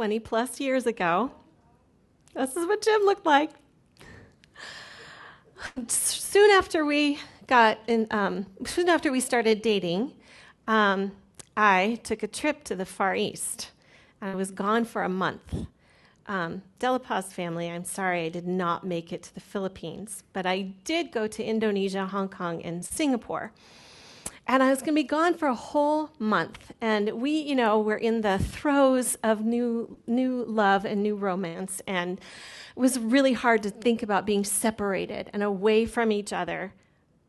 20 plus years ago. This is what Jim looked like. Soon after we got in, um, soon after we started dating, um, I took a trip to the Far East. I was gone for a month. Um, Delapaz family, I'm sorry I did not make it to the Philippines, but I did go to Indonesia, Hong Kong, and Singapore. And I was going to be gone for a whole month. And we, you know, were in the throes of new, new love and new romance. And it was really hard to think about being separated and away from each other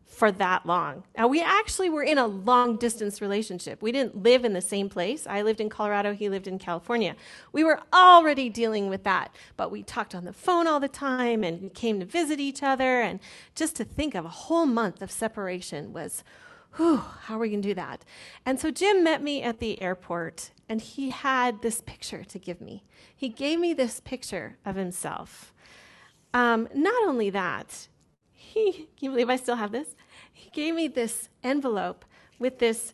for that long. Now, we actually were in a long distance relationship. We didn't live in the same place. I lived in Colorado, he lived in California. We were already dealing with that, but we talked on the phone all the time and came to visit each other. And just to think of a whole month of separation was, whew, how are we going to do that? And so Jim met me at the airport and he had this picture to give me. He gave me this picture of himself. Um, not only that, he, can you believe I still have this? he gave me this envelope with this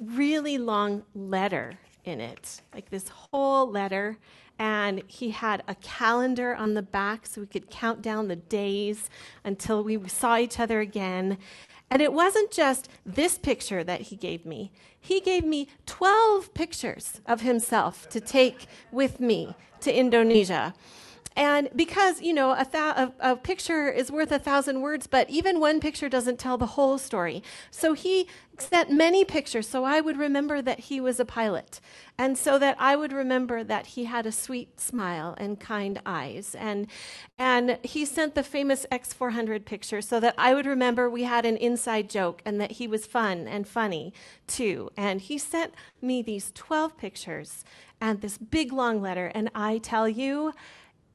really long letter in it, like this whole letter. And he had a calendar on the back so we could count down the days until we saw each other again. And it wasn't just this picture that he gave me, he gave me 12 pictures of himself to take with me to Indonesia. And because, you know, a, a, a, picture is worth a thousand words, but even one picture doesn't tell the whole story. So he sent many pictures so I would remember that he was a pilot. And so that I would remember that he had a sweet smile and kind eyes. And, and he sent the famous X400 picture so that I would remember we had an inside joke and that he was fun and funny too. And he sent me these 12 pictures and this big long letter. And I tell you,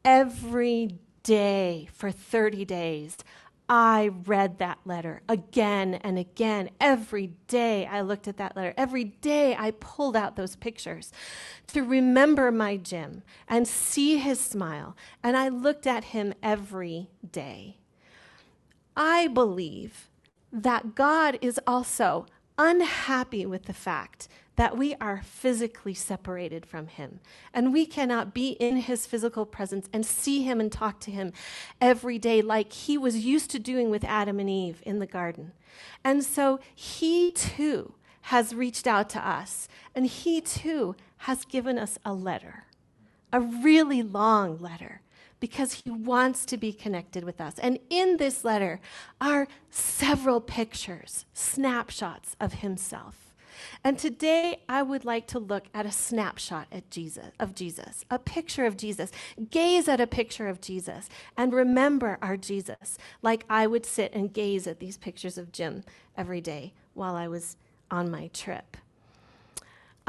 every day for 30 days. I read that letter again and again. Every day I looked at that letter. Every day I pulled out those pictures to remember my Jim and see his smile. And I looked at him every day. I believe that God is also unhappy with the fact that we are physically separated from him. And we cannot be in his physical presence and see him and talk to him every day like he was used to doing with Adam and Eve in the garden. And so he too has reached out to us, and he too has given us a letter, a really long letter because he wants to be connected with us. And in this letter are several pictures, snapshots of himself. And today I would like to look at a snapshot at Jesus, of Jesus, a picture of Jesus. Gaze at a picture of Jesus and remember our Jesus, like I would sit and gaze at these pictures of Jim every day while I was on my trip.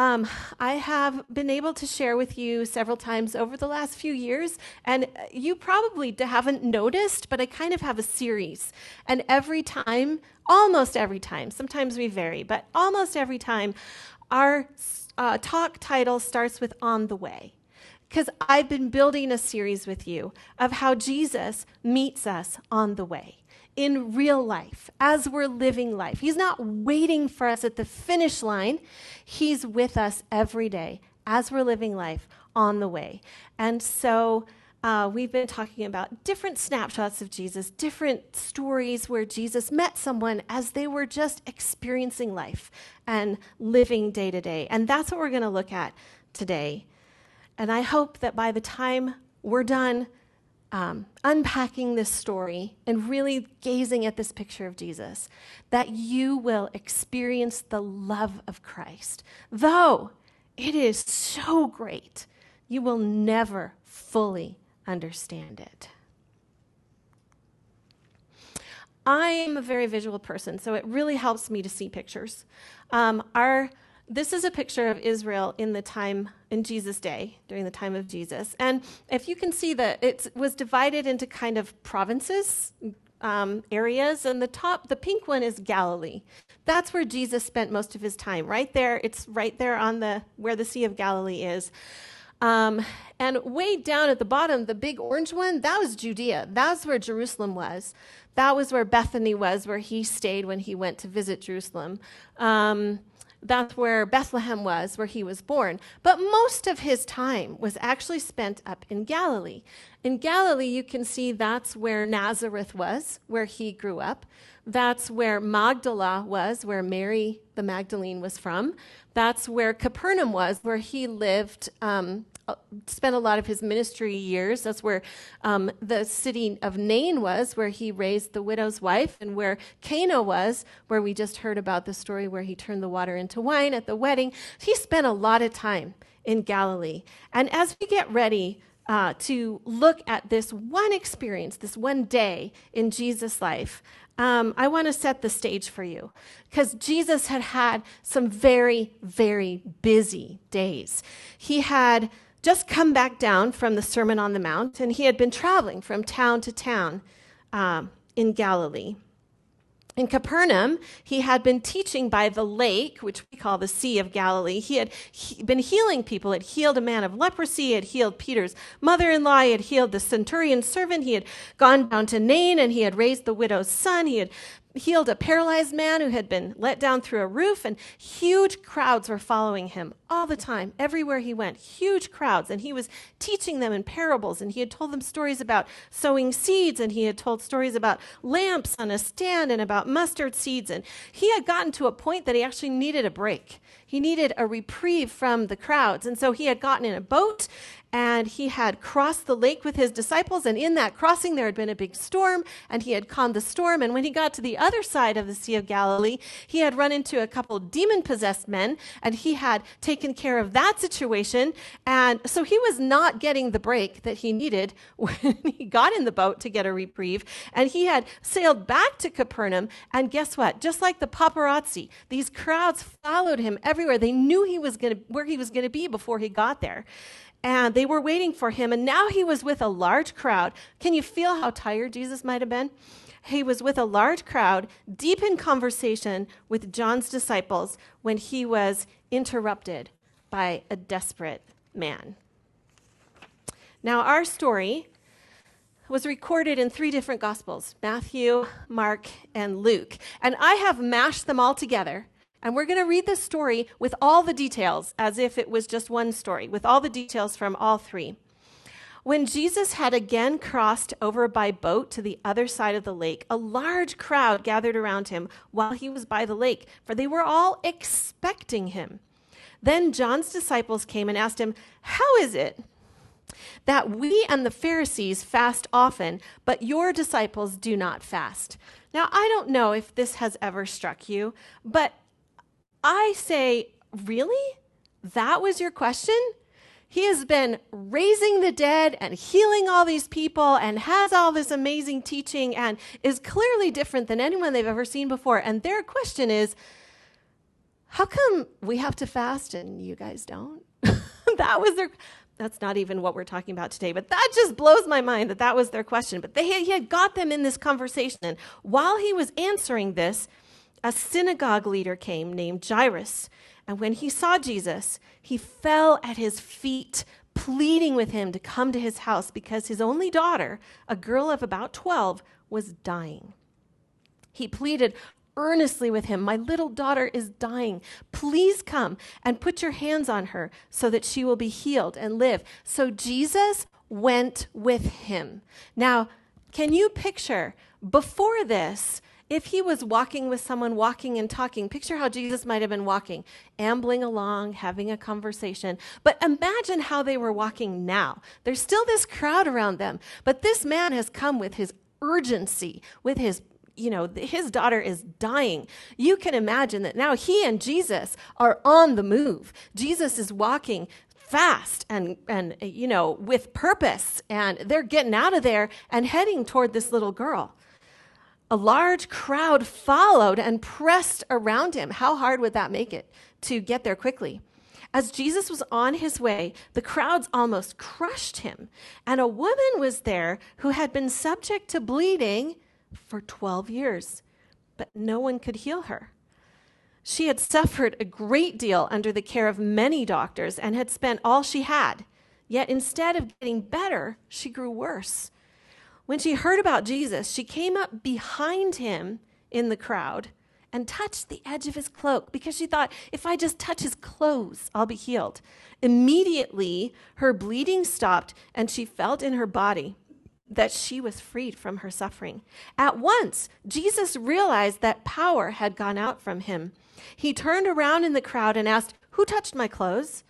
Um, I have been able to share with you several times over the last few years, and you probably haven't noticed, but I kind of have a series. And every time, almost every time, sometimes we vary, but almost every time, our uh, talk title starts with On the Way. Because I've been building a series with you of how Jesus meets us on the way in real life as we're living life. He's not waiting for us at the finish line, He's with us every day as we're living life on the way. And so, uh, we've been talking about different snapshots of Jesus, different stories where Jesus met someone as they were just experiencing life and living day to day. And that's what we're going to look at today. And I hope that by the time we're done um, unpacking this story and really gazing at this picture of Jesus, that you will experience the love of Christ. Though it is so great, you will never fully understand it. I am a very visual person, so it really helps me to see pictures. Um, our this is a picture of Israel in the time in Jesus' day, during the time of Jesus. And if you can see that it was divided into kind of provinces, um, areas, and the top, the pink one is Galilee. That's where Jesus spent most of his time. Right there, it's right there on the where the Sea of Galilee is. Um, and way down at the bottom, the big orange one, that was Judea. That's where Jerusalem was. That was where Bethany was, where he stayed when he went to visit Jerusalem. Um, That's where Bethlehem was, where he was born. But most of his time was actually spent up in Galilee. In Galilee, you can see that's where Nazareth was, where he grew up. That's where Magdala was, where Mary the Magdalene was from. That's where Capernaum was, where he lived, um, spent a lot of his ministry years. That's where um, the city of Nain was, where he raised the widow's wife, and where Cana was, where we just heard about the story where he turned the water into wine at the wedding. He spent a lot of time in Galilee. And as we get ready uh, to look at this one experience, this one day in Jesus' life, um, I want to set the stage for you because Jesus had had some very, very busy days. He had just come back down from the Sermon on the Mount and he had been traveling from town to town um, in Galilee. In Capernaum, he had been teaching by the lake, which we call the Sea of Galilee. He had he been healing people. He had healed a man of leprosy. He had healed Peter's mother in law. He had healed the centurion's servant. He had gone down to Nain and he had raised the widow's son. He had healed a paralyzed man who had been let down through a roof, and huge crowds were following him all the time, everywhere he went. Huge crowds. And he was teaching them in parables, and he had told them stories about sowing seeds, and he had told stories about lamps on a stand, and about mustard seeds. And he had gotten to a point that he actually needed a break. He needed a reprieve from the crowds. And so he had gotten in a boat and he had crossed the lake with his disciples. And in that crossing, there had been a big storm, and he had calmed the storm. And when he got to the other side of the Sea of Galilee, he had run into a couple demon possessed men, and he had taken care of that situation. And so he was not getting the break that he needed when he got in the boat to get a reprieve. And he had sailed back to Capernaum. And guess what? Just like the paparazzi, these crowds followed him everywhere. They knew he was going where he was going to be before he got there and they were waiting for him. And now he was with a large crowd. Can you feel how tired Jesus might have been? He was with a large crowd, deep in conversation with John's disciples, when he was interrupted by a desperate man. Now, our story was recorded in three different Gospels Matthew, Mark, and Luke. And I have mashed them all together and we're going to read this story with all the details, as if it was just one story, with all the details from all three. When Jesus had again crossed over by boat to the other side of the lake, a large crowd gathered around him while he was by the lake, for they were all expecting him. Then John's disciples came and asked him, How is it that we and the Pharisees fast often, but your disciples do not fast? Now, I don't know if this has ever struck you, but I say, Really? That was your question? He has been raising the dead and healing all these people and has all this amazing teaching and is clearly different than anyone they've ever seen before. And their question is, how come we have to fast and you guys don't? that was their that's not even what we're talking about today, but that just blows my mind that that was their question. But they he had got them in this conversation. And while he was answering this, a synagogue leader came named Jairus. And when he saw Jesus, he fell at his feet, pleading with him to come to his house because his only daughter, a girl of about 12, was dying. He pleaded earnestly with him, My little daughter is dying. Please come and put your hands on her so that she will be healed and live. So Jesus went with him. Now, can you picture before this? If he was walking with someone, walking and talking, picture how Jesus might have been walking, ambling along, having a conversation. But imagine how they were walking now. There's still this crowd around them, but this man has come with his urgency, with his you know, his daughter is dying. You can imagine that now he and Jesus are on the move. Jesus is walking fast and and you know with purpose and they're getting out of there and heading toward this little girl a large crowd followed and pressed around him. How hard would that make it to get there quickly? As Jesus was on his way, the crowds almost crushed him. And a woman was there who had been subject to bleeding for 12 years, but no one could heal her. She had suffered a great deal under the care of many doctors and had spent all she had. Yet instead of getting better, she grew worse. When she heard about Jesus, she came up behind him in the crowd and touched the edge of his cloak because she thought, if I just touch his clothes, I'll be healed. Immediately, her bleeding stopped, and she felt in her body that she was freed from her suffering. At once, Jesus realized that power had gone out from him. He turned around in the crowd and asked, Who touched my clothes?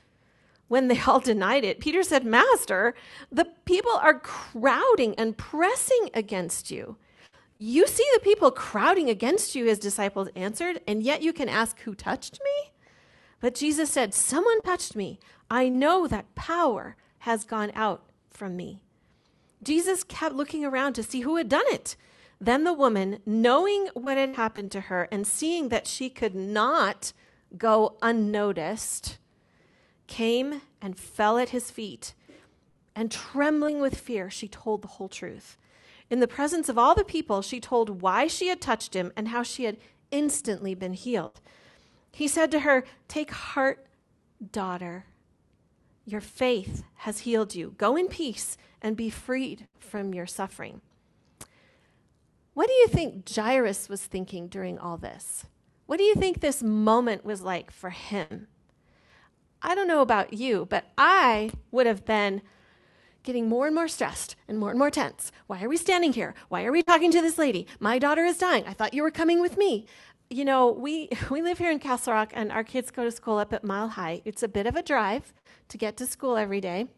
When they all denied it, Peter said, Master, the people are crowding and pressing against you. You see the people crowding against you, his disciples answered, and yet you can ask, Who touched me? But Jesus said, Someone touched me. I know that power has gone out from me. Jesus kept looking around to see who had done it. Then the woman, knowing what had happened to her and seeing that she could not go unnoticed, came and fell at his feet. And trembling with fear, she told the whole truth. In the presence of all the people, she told why she had touched him and how she had instantly been healed. He said to her, Take heart, daughter. Your faith has healed you. Go in peace and be freed from your suffering. What do you think Jairus was thinking during all this? What do you think this moment was like for him? I don't know about you, but I would have been getting more and more stressed and more and more tense. Why are we standing here? Why are we talking to this lady? My daughter is dying. I thought you were coming with me. You know, we, we live here in Castle Rock and our kids go to school up at Mile High. It's a bit of a drive to get to school every day.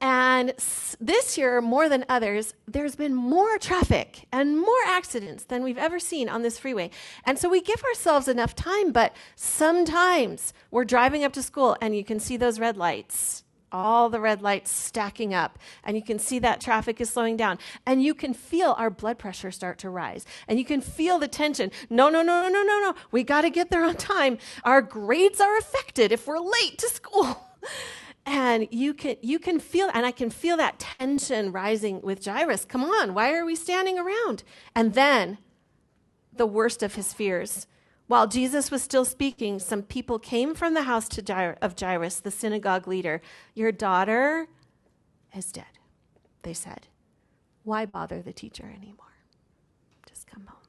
And this year, more than others, there's been more traffic and more accidents than we've ever seen on this freeway. And so we give ourselves enough time, but sometimes we're driving up to school and you can see those red lights, all the red lights stacking up, and you can see that traffic is slowing down. And you can feel our blood pressure start to rise. And you can feel the tension. No, no, no, no, no, no, no. We got to get there on time. Our grades are affected if we're late to school. and you can you can feel and i can feel that tension rising with jairus. Come on why are we standing around? And then the worst of his fears. While jesus was still speaking some people came from the house to Jair- of jairus the synagogue leader. Your daughter is dead they said. Why bother the teacher anymore? Just come home.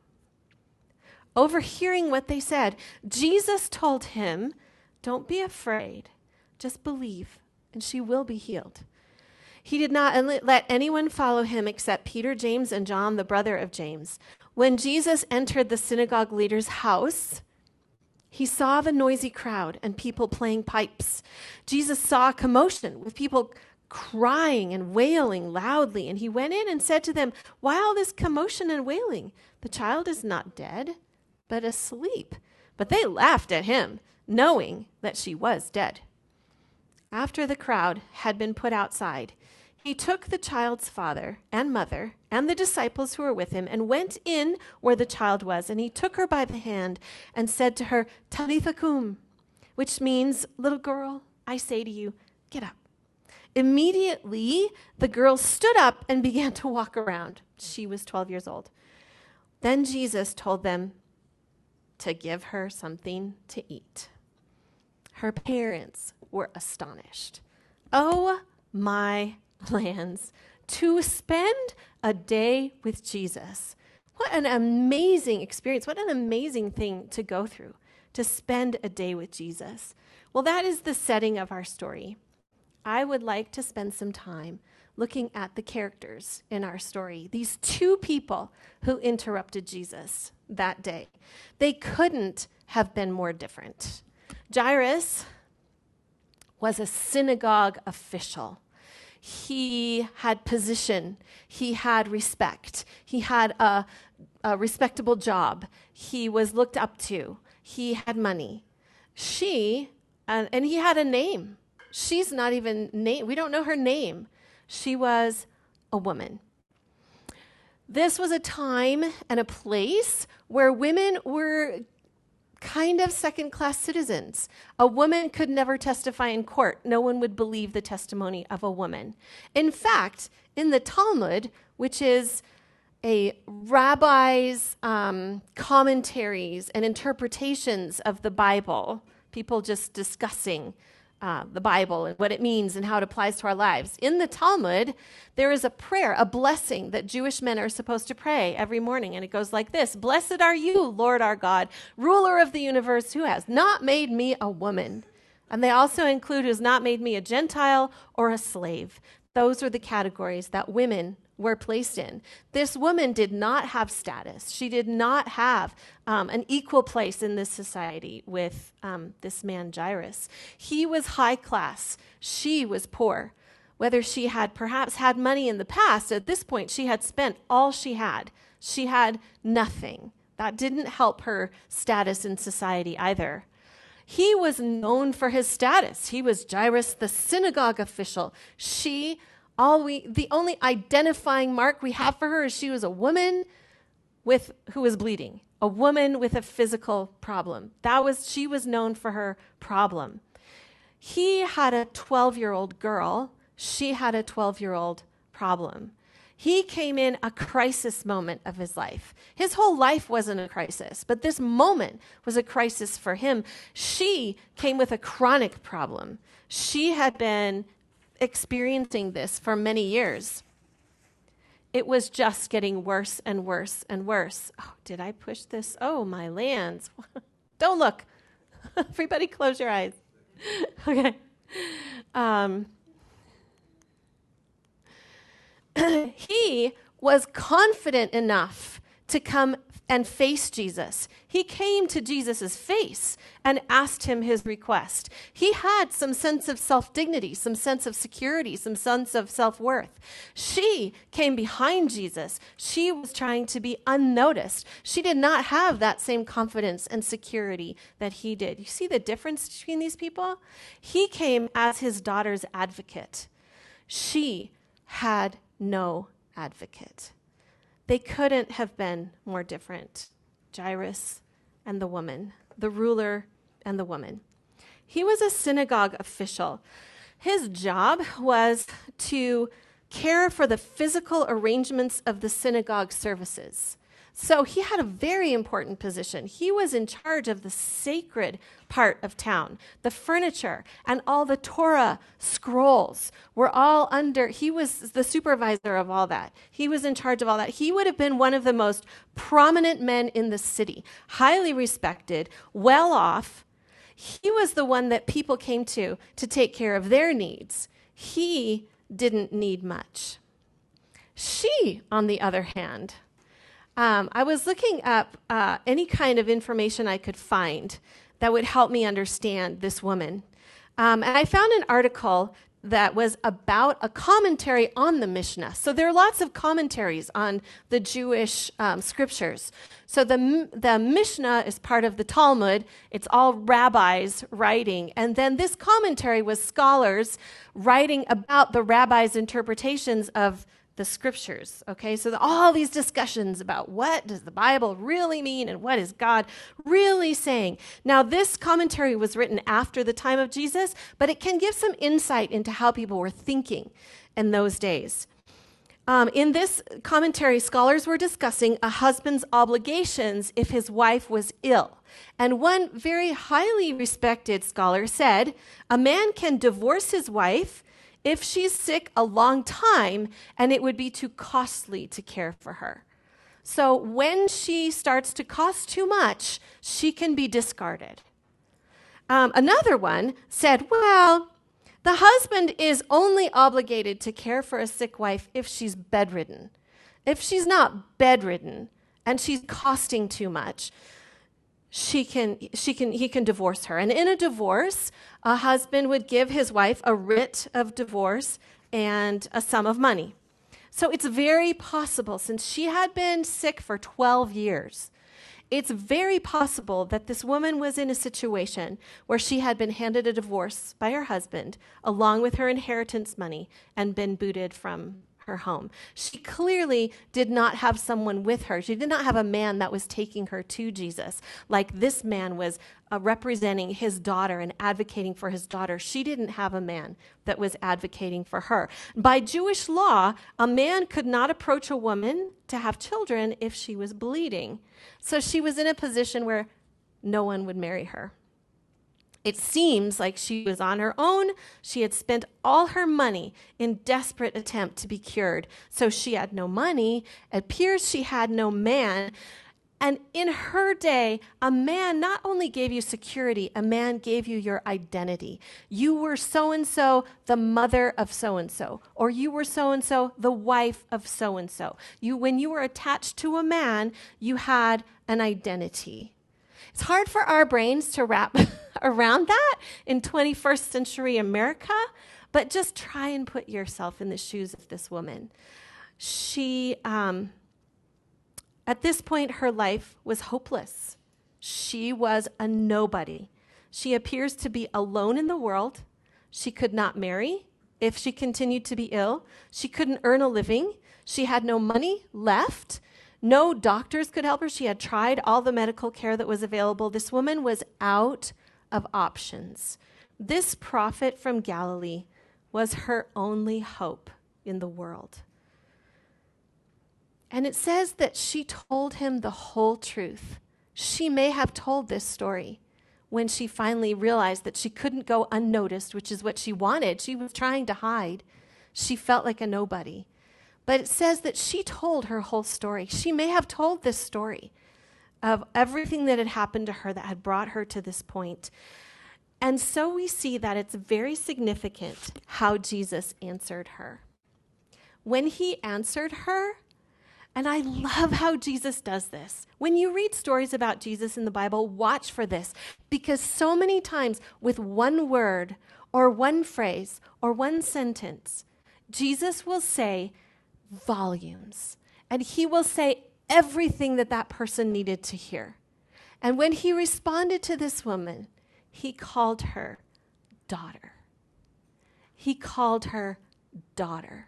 Overhearing what they said jesus told him don't be afraid. Just believe and she will be healed. He did not let anyone follow him except Peter, James, and John, the brother of James. When Jesus entered the synagogue leader's house, he saw the noisy crowd and people playing pipes. Jesus saw commotion with people crying and wailing loudly, and he went in and said to them, Why all this commotion and wailing? The child is not dead, but asleep. But they laughed at him, knowing that she was dead. After the crowd had been put outside, he took the child's father and mother and the disciples who were with him and went in where the child was. And he took her by the hand and said to her, Talitha cum, which means, Little girl, I say to you, get up. Immediately, the girl stood up and began to walk around. She was 12 years old. Then Jesus told them to give her something to eat. Her parents were astonished. Oh my lands, to spend a day with Jesus. What an amazing experience. What an amazing thing to go through, to spend a day with Jesus. Well, that is the setting of our story. I would like to spend some time looking at the characters in our story. These two people who interrupted Jesus that day. They couldn't have been more different. Jairus, was a synagogue official. He had position, he had respect, he had a, a respectable job, he was looked up to, he had money. She, and, and he had a name. She's not even name. We don't know her name. She was a woman. This was a time and a place where women were kind of second class citizens. A woman could never testify in court. No one would believe the testimony of a woman. In fact, in the Talmud, which is a rabbi's um, commentaries and interpretations of the Bible, people just discussing uh, the Bible and what it means and how it applies to our lives. In the Talmud, there is a prayer, a blessing that Jewish men are supposed to pray every morning. And it goes like this Blessed are you, Lord our God, ruler of the universe, who has not made me a woman. And they also include who has not made me a Gentile or a slave. Those are the categories that women were placed in. This woman did not have status. She did not have um, an equal place in this society with um, this man, Jairus. He was high class, she was poor. Whether she had perhaps had money in the past, at this point, she had spent all she had. She had nothing. That didn't help her status in society either. He was known for his status. He was Jairus, the synagogue official. She all we the only identifying mark we have for her is she was a woman with who was bleeding a woman with a physical problem that was she was known for her problem he had a 12 year old girl she had a 12 year old problem he came in a crisis moment of his life. His whole life wasn't a crisis, but this moment was a crisis for him. She came with a chronic problem. She had been experiencing this for many years. It was just getting worse and worse and worse. Oh, did I push this? Oh, my lands. Don't look. Everybody close your eyes. okay. Um, he was confident enough to come and face Jesus. He came to Jesus' face and asked him his request. He had some sense of self dignity, some sense of security, some sense of self worth. She came behind Jesus. She was trying to be unnoticed. She did not have that same confidence and security that he did. You see the difference between these people? He came as his daughter's advocate. She had no advocate. They couldn't have been more different Jairus and the woman, the ruler and the woman. He was a synagogue official. His job was to care for the physical arrangements of the synagogue services. So he had a very important position. He was in charge of the sacred part of town. The furniture and all the Torah scrolls were all under, he was the supervisor of all that. He was in charge of all that. He would have been one of the most prominent men in the city, highly respected, well off. He was the one that people came to to take care of their needs. He didn't need much. She, on the other hand, um, I was looking up uh, any kind of information I could find that would help me understand this woman. Um, and I found an article that was about a commentary on the Mishnah. So there are lots of commentaries on the Jewish um, scriptures. So the, the Mishnah is part of the Talmud, it's all rabbis writing. And then this commentary was scholars writing about the rabbis' interpretations of the scriptures. Okay, so the, all these discussions about what does the Bible really mean and what is God really saying. Now, this commentary was written after the time of Jesus, but it can give some insight into how people were thinking in those days. Um, in this commentary, scholars were discussing a husband's obligations if his wife was ill. And one very highly respected scholar said a man can divorce his wife if she's sick a long time and it would be too costly to care for her. So when she starts to cost too much, she can be discarded. Um, another one said, well, the husband is only obligated to care for a sick wife if she's bedridden. If she's not bedridden and she's costing too much, she can, she can, he can divorce her. And in a divorce, a husband would give his wife a writ of divorce and a sum of money. So it's very possible, since she had been sick for 12 years, it's very possible that this woman was in a situation where she had been handed a divorce by her husband, along with her inheritance money, and been booted from her home. She clearly did not have someone with her. She did not have a man that was taking her to Jesus, like this man was uh, representing his daughter and advocating for his daughter. She didn't have a man that was advocating for her. By Jewish law, a man could not approach a woman to have children if she was bleeding. So she was in a position where no one would marry her. It seems like she was on her own. She had spent all her money in desperate attempt to be cured. So she had no money. It appears she had no man. And in her day, a man not only gave you security, a man gave you your identity. You were so and so, the mother of so and so, or you were so and so, the wife of so and so. You when you were attached to a man, you had an identity. It's hard for our brains to wrap around that in 21st century America, but just try and put yourself in the shoes of this woman. She, um, at this point, her life was hopeless. She was a nobody. She appears to be alone in the world. She could not marry if she continued to be ill. She couldn't earn a living. She had no money left. No doctors could help her. She had tried all the medical care that was available. This woman was out of options. This prophet from Galilee was her only hope in the world. And it says that she told him the whole truth. She may have told this story when she finally realized that she couldn't go unnoticed, which is what she wanted. She was trying to hide. She felt like a nobody. But it says that she told her whole story. She may have told this story of everything that had happened to her that had brought her to this point. And so we see that it's very significant how Jesus answered her. When he answered her, and I love how Jesus does this. When you read stories about Jesus in the Bible, watch for this because so many times with one word or one phrase or one sentence, Jesus will say, volumes. And he will say everything that that person needed to hear. And when he responded to this woman, he called her daughter. He called her daughter.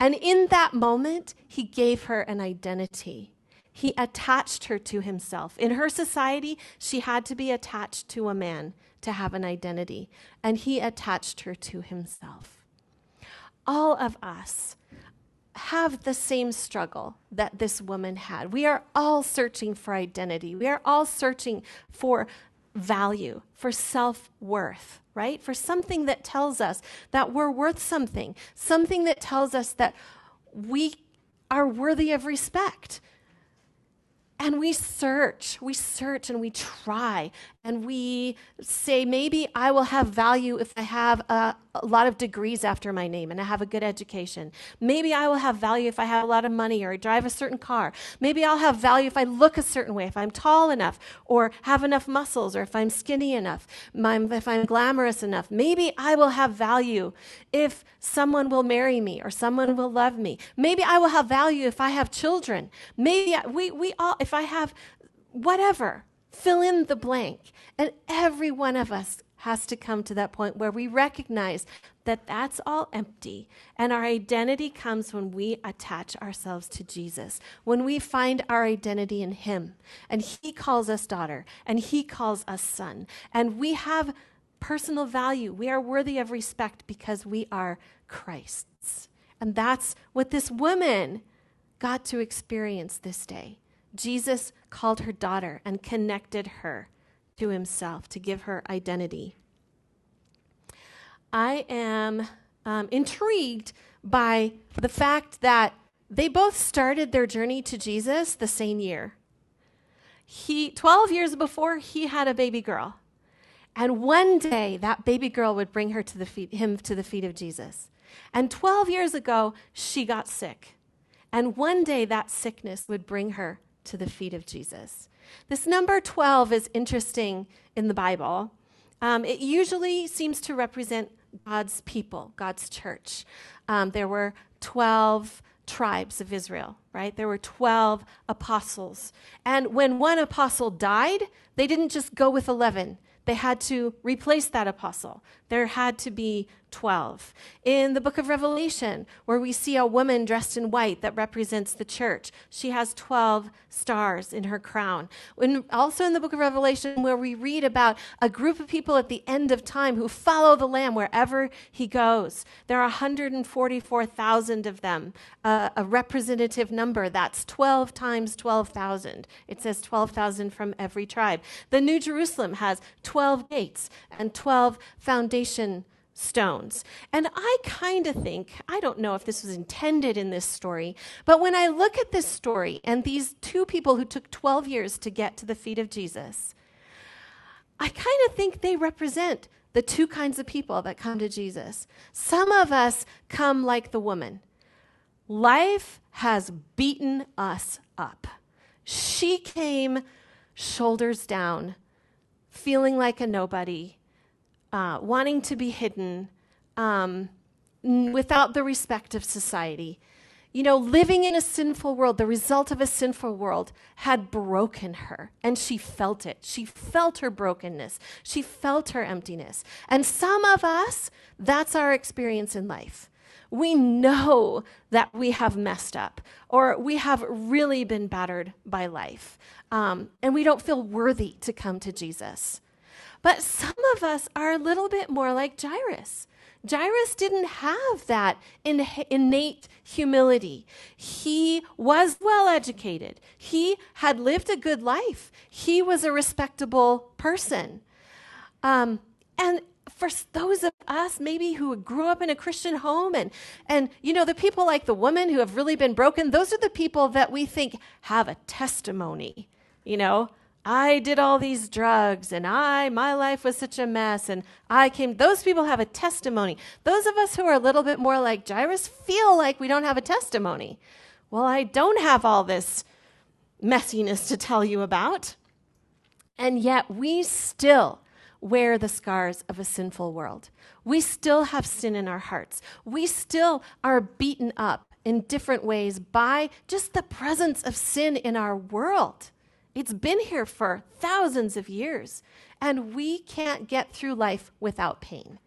And in that moment, he gave her an identity. He attached her to himself. In her society, she had to be attached to a man to have an identity, and he attached her to himself. All of us have the same struggle that this woman had. We are all searching for identity. We are all searching for value, for self worth, right? For something that tells us that we're worth something, something that tells us that we are worthy of respect, and we search, we search and we try, and we say, maybe I will have value if I have a, a, lot of degrees after my name and I have a good education. Maybe I will have value if I have a lot of money or I drive a certain car. Maybe I'll have value if I look a certain way, if I'm tall enough or have enough muscles or if I'm skinny enough, if I'm glamorous enough. Maybe I will have value if someone will marry me or someone will love me. Maybe I will have value if I have children. Maybe I, we, we all, if I have whatever, fill in the blank. And every one of us has to come to that point where we recognize that that's all empty. And our identity comes when we attach ourselves to Jesus, when we find our identity in Him. And He calls us daughter, and He calls us son. And we have personal value. We are worthy of respect because we are Christ's. And that's what this woman got to experience this day. Jesus called her daughter and connected her to himself to give her identity. I am um, intrigued by the fact that they both started their journey to Jesus the same year. He 12 years before he had a baby girl. And one day that baby girl would bring her to the feet, him to the feet of Jesus. And 12 years ago she got sick. And one day that sickness would bring her to the feet of Jesus. This number 12 is interesting in the Bible. Um, it usually seems to represent God's people, God's church. Um, there were 12 tribes of Israel, right? There were 12 apostles. And when one apostle died, they didn't just go with 11. They had to replace that apostle. There had to be 12. In the book of Revelation, where we see a woman dressed in white that represents the church, she has 12 stars in her crown. When, also in the book of Revelation, where we read about a group of people at the end of time who follow the Lamb wherever he goes. There are 144,000 of them, uh, a representative number. That's 12 times 12,000. It says 12,000 from every tribe. The New Jerusalem has 12 gates and 12 foundation stones. And I kind of think, I don't know if this was intended in this story, but when I look at this story and these two people who took 12 years to get to the feet of Jesus, I kind of think they represent the two kinds of people that come to Jesus. Some of us come like the woman. Life has beaten us up. She came shoulders down, feeling like a nobody, uh, wanting to be hidden um, without the respect of society. You know, living in a sinful world, the result of a sinful world had broken her, and she felt it. She felt her brokenness. She felt her emptiness. And some of us, that's our experience in life. We know that we have messed up, or we have really been battered by life, um, and we don't feel worthy to come to Jesus. But some of us are a little bit more like Jairus. Jairus didn't have that in, innate humility. He was well educated. He had lived a good life. He was a respectable person. Um, and for those of us maybe who grew up in a Christian home and and you know the people like the woman who have really been broken, those are the people that we think have a testimony. You know, I did all these drugs and I, my life was such a mess and I came. Those people have a testimony. Those of us who are a little bit more like Jairus feel like we don't have a testimony. Well, I don't have all this messiness to tell you about. And yet we still wear the scars of a sinful world. We still have sin in our hearts. We still are beaten up in different ways by just the presence of sin in our world. It's been here for thousands of years, and we can't get through life without pain.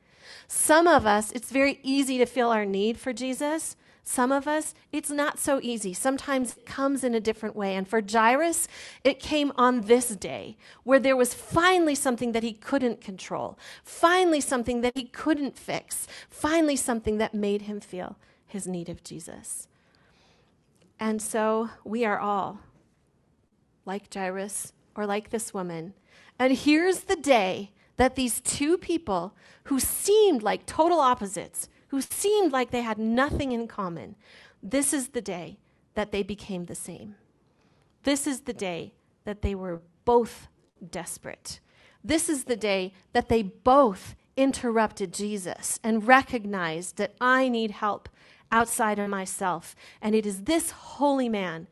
Some of us, it's very easy to feel our need for Jesus. Some of us, it's not so easy. Sometimes it comes in a different way. And for Jairus, it came on this day where there was finally something that he couldn't control, finally something that he couldn't fix, finally something that made him feel his need of Jesus. And so we are all like Jairus or like this woman. And here's the day that these two people who seemed like total opposites, who seemed like they had nothing in common, this is the day that they became the same. This is the day that they were both desperate. This is the day that they both interrupted Jesus and recognized that I need help outside of myself. And it is this holy man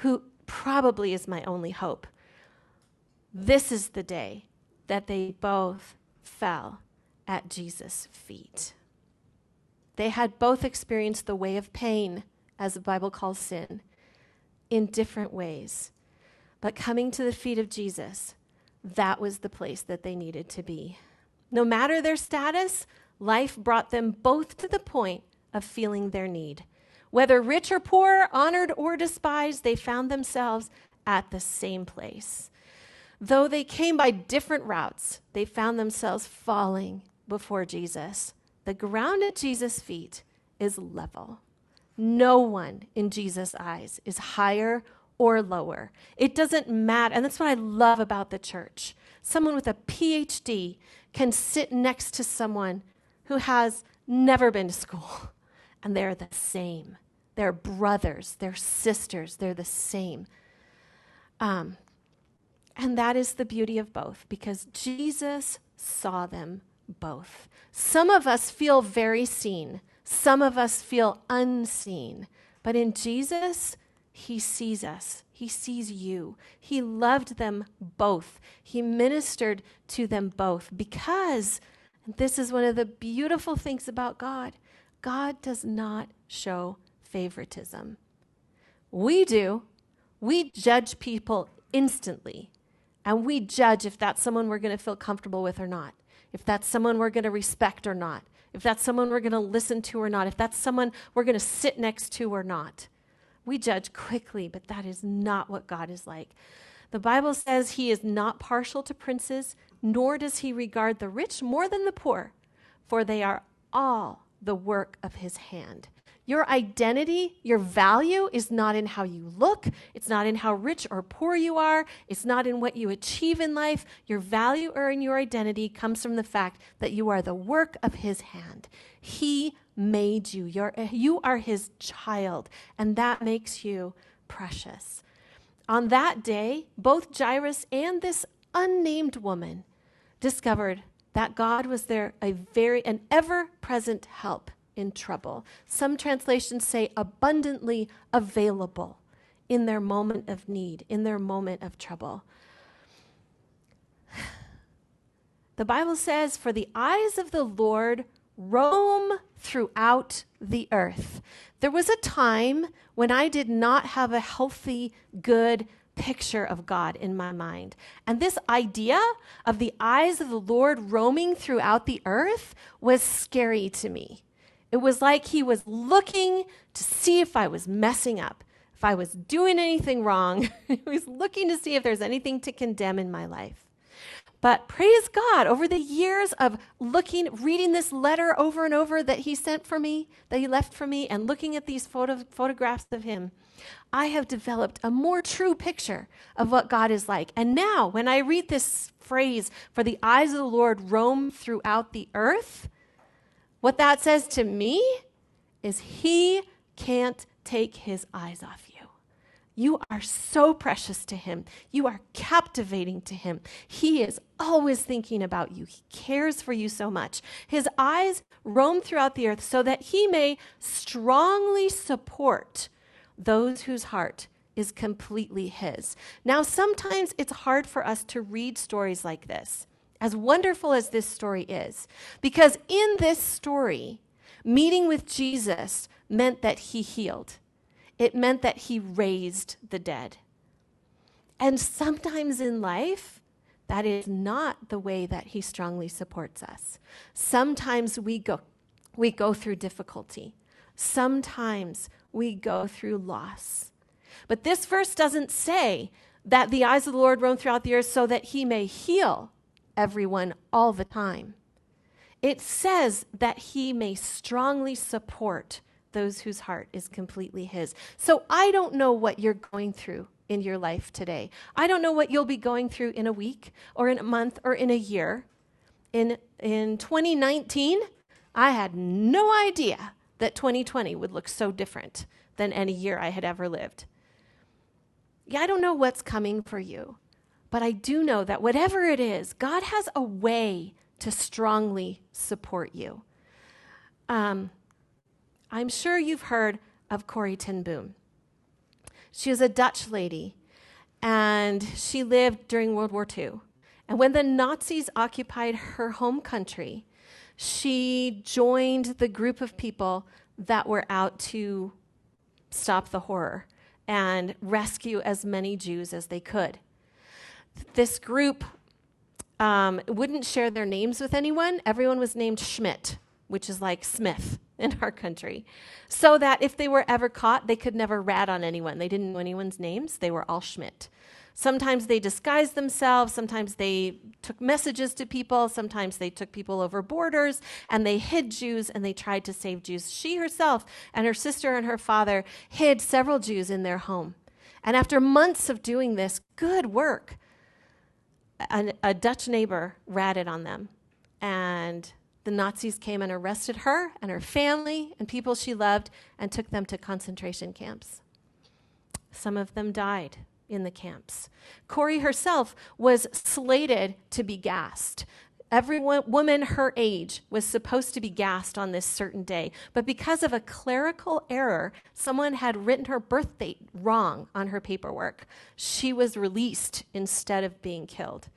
who probably is my only hope. This is the day that they both fell at Jesus' feet. They had both experienced the way of pain, as the Bible calls sin, in different ways. But coming to the feet of Jesus, that was the place that they needed to be. No matter their status, life brought them both to the point of feeling their need. Whether rich or poor, honored or despised, they found themselves at the same place. Though they came by different routes, they found themselves falling before Jesus. The ground at Jesus' feet is level. No one in Jesus' eyes is higher or lower. It doesn't matter. And that's what I love about the church. Someone with a PhD can sit next to someone who has never been to school and they're the same. They're brothers, they're sisters, they're the same. Um, and that is the beauty of both because Jesus saw them both. Some of us feel very seen, some of us feel unseen. But in Jesus, He sees us. He sees you. He loved them both. He ministered to them both because this is one of the beautiful things about God God does not show favoritism. We do. We judge people instantly, and we judge if that's someone we're going to feel comfortable with or not, if that's someone we're going to respect or not, if that's someone we're going to listen to or not, if that's someone we're going to sit next to or not. We judge quickly, but that is not what God is like. The Bible says he is not partial to princes, nor does he regard the rich more than the poor, for they are all the work of his hand. Your identity, your value is not in how you look. It's not in how rich or poor you are. It's not in what you achieve in life. Your value or in your identity comes from the fact that you are the work of His hand. He made you. You're, you are His child, and that makes you precious. On that day, both Jairus and this unnamed woman discovered that God was there, a very, an ever present help in trouble. Some translations say abundantly available in their moment of need, in their moment of trouble. The Bible says, For the eyes of the Lord roam throughout the earth. There was a time when I did not have a healthy, good picture of God in my mind. And this idea of the eyes of the Lord roaming throughout the earth was scary to me. It was like he was looking to see if I was messing up, if I was doing anything wrong. he was looking to see if there's anything to condemn in my life. But praise God, over the years of looking, reading this letter over and over that he sent for me, that he left for me, and looking at these photo, photographs of him, I have developed a more true picture of what God is like. And now, when I read this phrase, for the eyes of the Lord roam throughout the earth, what that says to me is he can't take his eyes off you. You are so precious to him. You are captivating to him. He is always thinking about you. He cares for you so much. His eyes roam throughout the earth so that he may strongly support those whose heart is completely his. Now, sometimes it's hard for us to read stories like this as wonderful as this story is, because in this story, meeting with Jesus meant that he healed, it meant that he raised the dead. And sometimes in life, that is not the way that he strongly supports us. Sometimes we go, we go through difficulty. Sometimes we go through loss. But this verse doesn't say that the eyes of the Lord roam throughout the earth so that he may heal everyone all the time. It says that he may strongly support those whose heart is completely his. So I don't know what you're going through in your life today. I don't know what you'll be going through in a week or in a month or in a year. In, in 2019, I had no idea that 2020 would look so different than any year I had ever lived. Yeah, I don't know what's coming for you. But I do know that whatever it is, God has a way to strongly support you. Um, I'm sure you've heard of Corrie ten Boom. She was a Dutch lady, and she lived during World War II. And when the Nazis occupied her home country, she joined the group of people that were out to stop the horror and rescue as many Jews as they could this group um, wouldn't share their names with anyone. Everyone was named Schmidt, which is like Smith in our country, so that if they were ever caught, they could never rat on anyone. They didn't know anyone's names, they were all Schmidt. Sometimes they disguised themselves, sometimes they took messages to people, sometimes they took people over borders and they hid Jews and they tried to save Jews. She herself and her sister and her father hid several Jews in their home. And after months of doing this good work, a, a Dutch neighbor ratted on them. And the Nazis came and arrested her and her family and people she loved and took them to concentration camps. Some of them died in the camps. Corrie herself was slated to be gassed. Every woman her age was supposed to be gassed on this certain day, but because of a clerical error, someone had written her birth date wrong on her paperwork. She was released instead of being killed.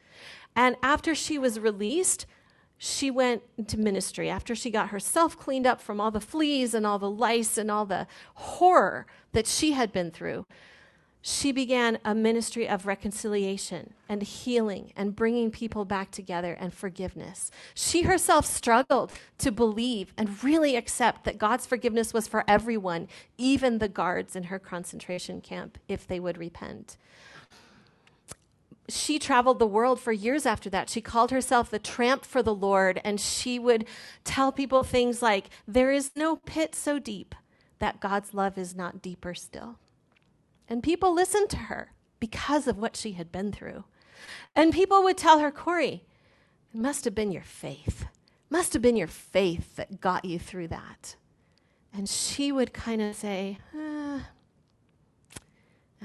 And after she was released, she went into ministry after she got herself cleaned up from all the fleas and all the lice and all the horror that she had been through. She began a ministry of reconciliation and healing and bringing people back together and forgiveness. She herself struggled to believe and really accept that God's forgiveness was for everyone, even the guards in her concentration camp, if they would repent. She traveled the world for years after that. She called herself the tramp for the Lord, and she would tell people things like, There is no pit so deep that God's love is not deeper still. And people listened to her because of what she had been through. And people would tell her, Corrie, it must have been your faith. Must have been your faith that got you through that. And she would kind of say, uh,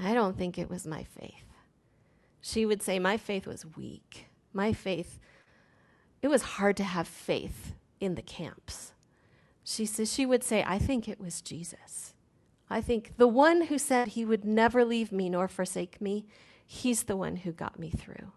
I don't think it was my faith. She would say, My faith was weak. My faith, it was hard to have faith in the camps. She says she would say, I think it was Jesus. I think the one who said he would never leave me nor forsake me, he's the one who got me through.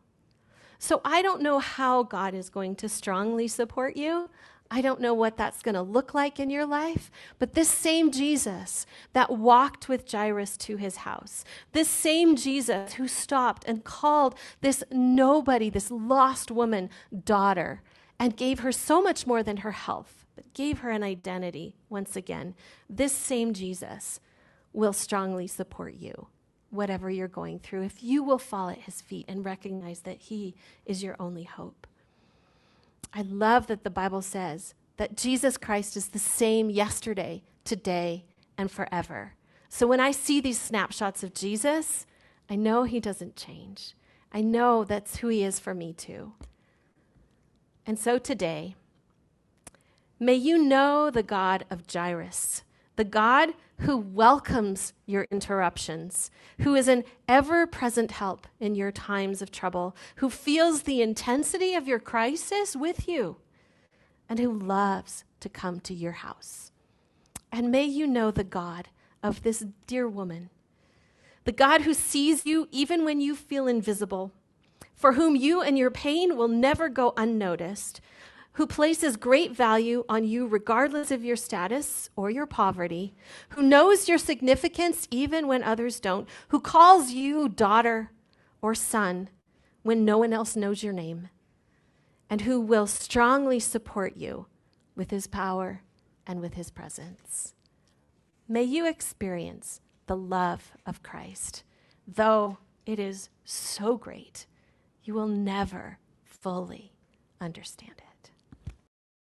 So I don't know how God is going to strongly support you. I don't know what that's going to look like in your life, but this same Jesus that walked with Jairus to his house, this same Jesus who stopped and called this nobody, this lost woman, daughter, and gave her so much more than her health but gave her an identity once again. This same Jesus will strongly support you, whatever you're going through, if you will fall at his feet and recognize that he is your only hope. I love that the Bible says that Jesus Christ is the same yesterday, today, and forever. So when I see these snapshots of Jesus, I know he doesn't change. I know that's who he is for me too. And so today, May you know the God of Jairus, the God who welcomes your interruptions, who is an ever present help in your times of trouble, who feels the intensity of your crisis with you, and who loves to come to your house. And may you know the God of this dear woman, the God who sees you even when you feel invisible, for whom you and your pain will never go unnoticed who places great value on you regardless of your status or your poverty, who knows your significance even when others don't, who calls you daughter or son when no one else knows your name, and who will strongly support you with his power and with his presence. May you experience the love of Christ, though it is so great, you will never fully understand it.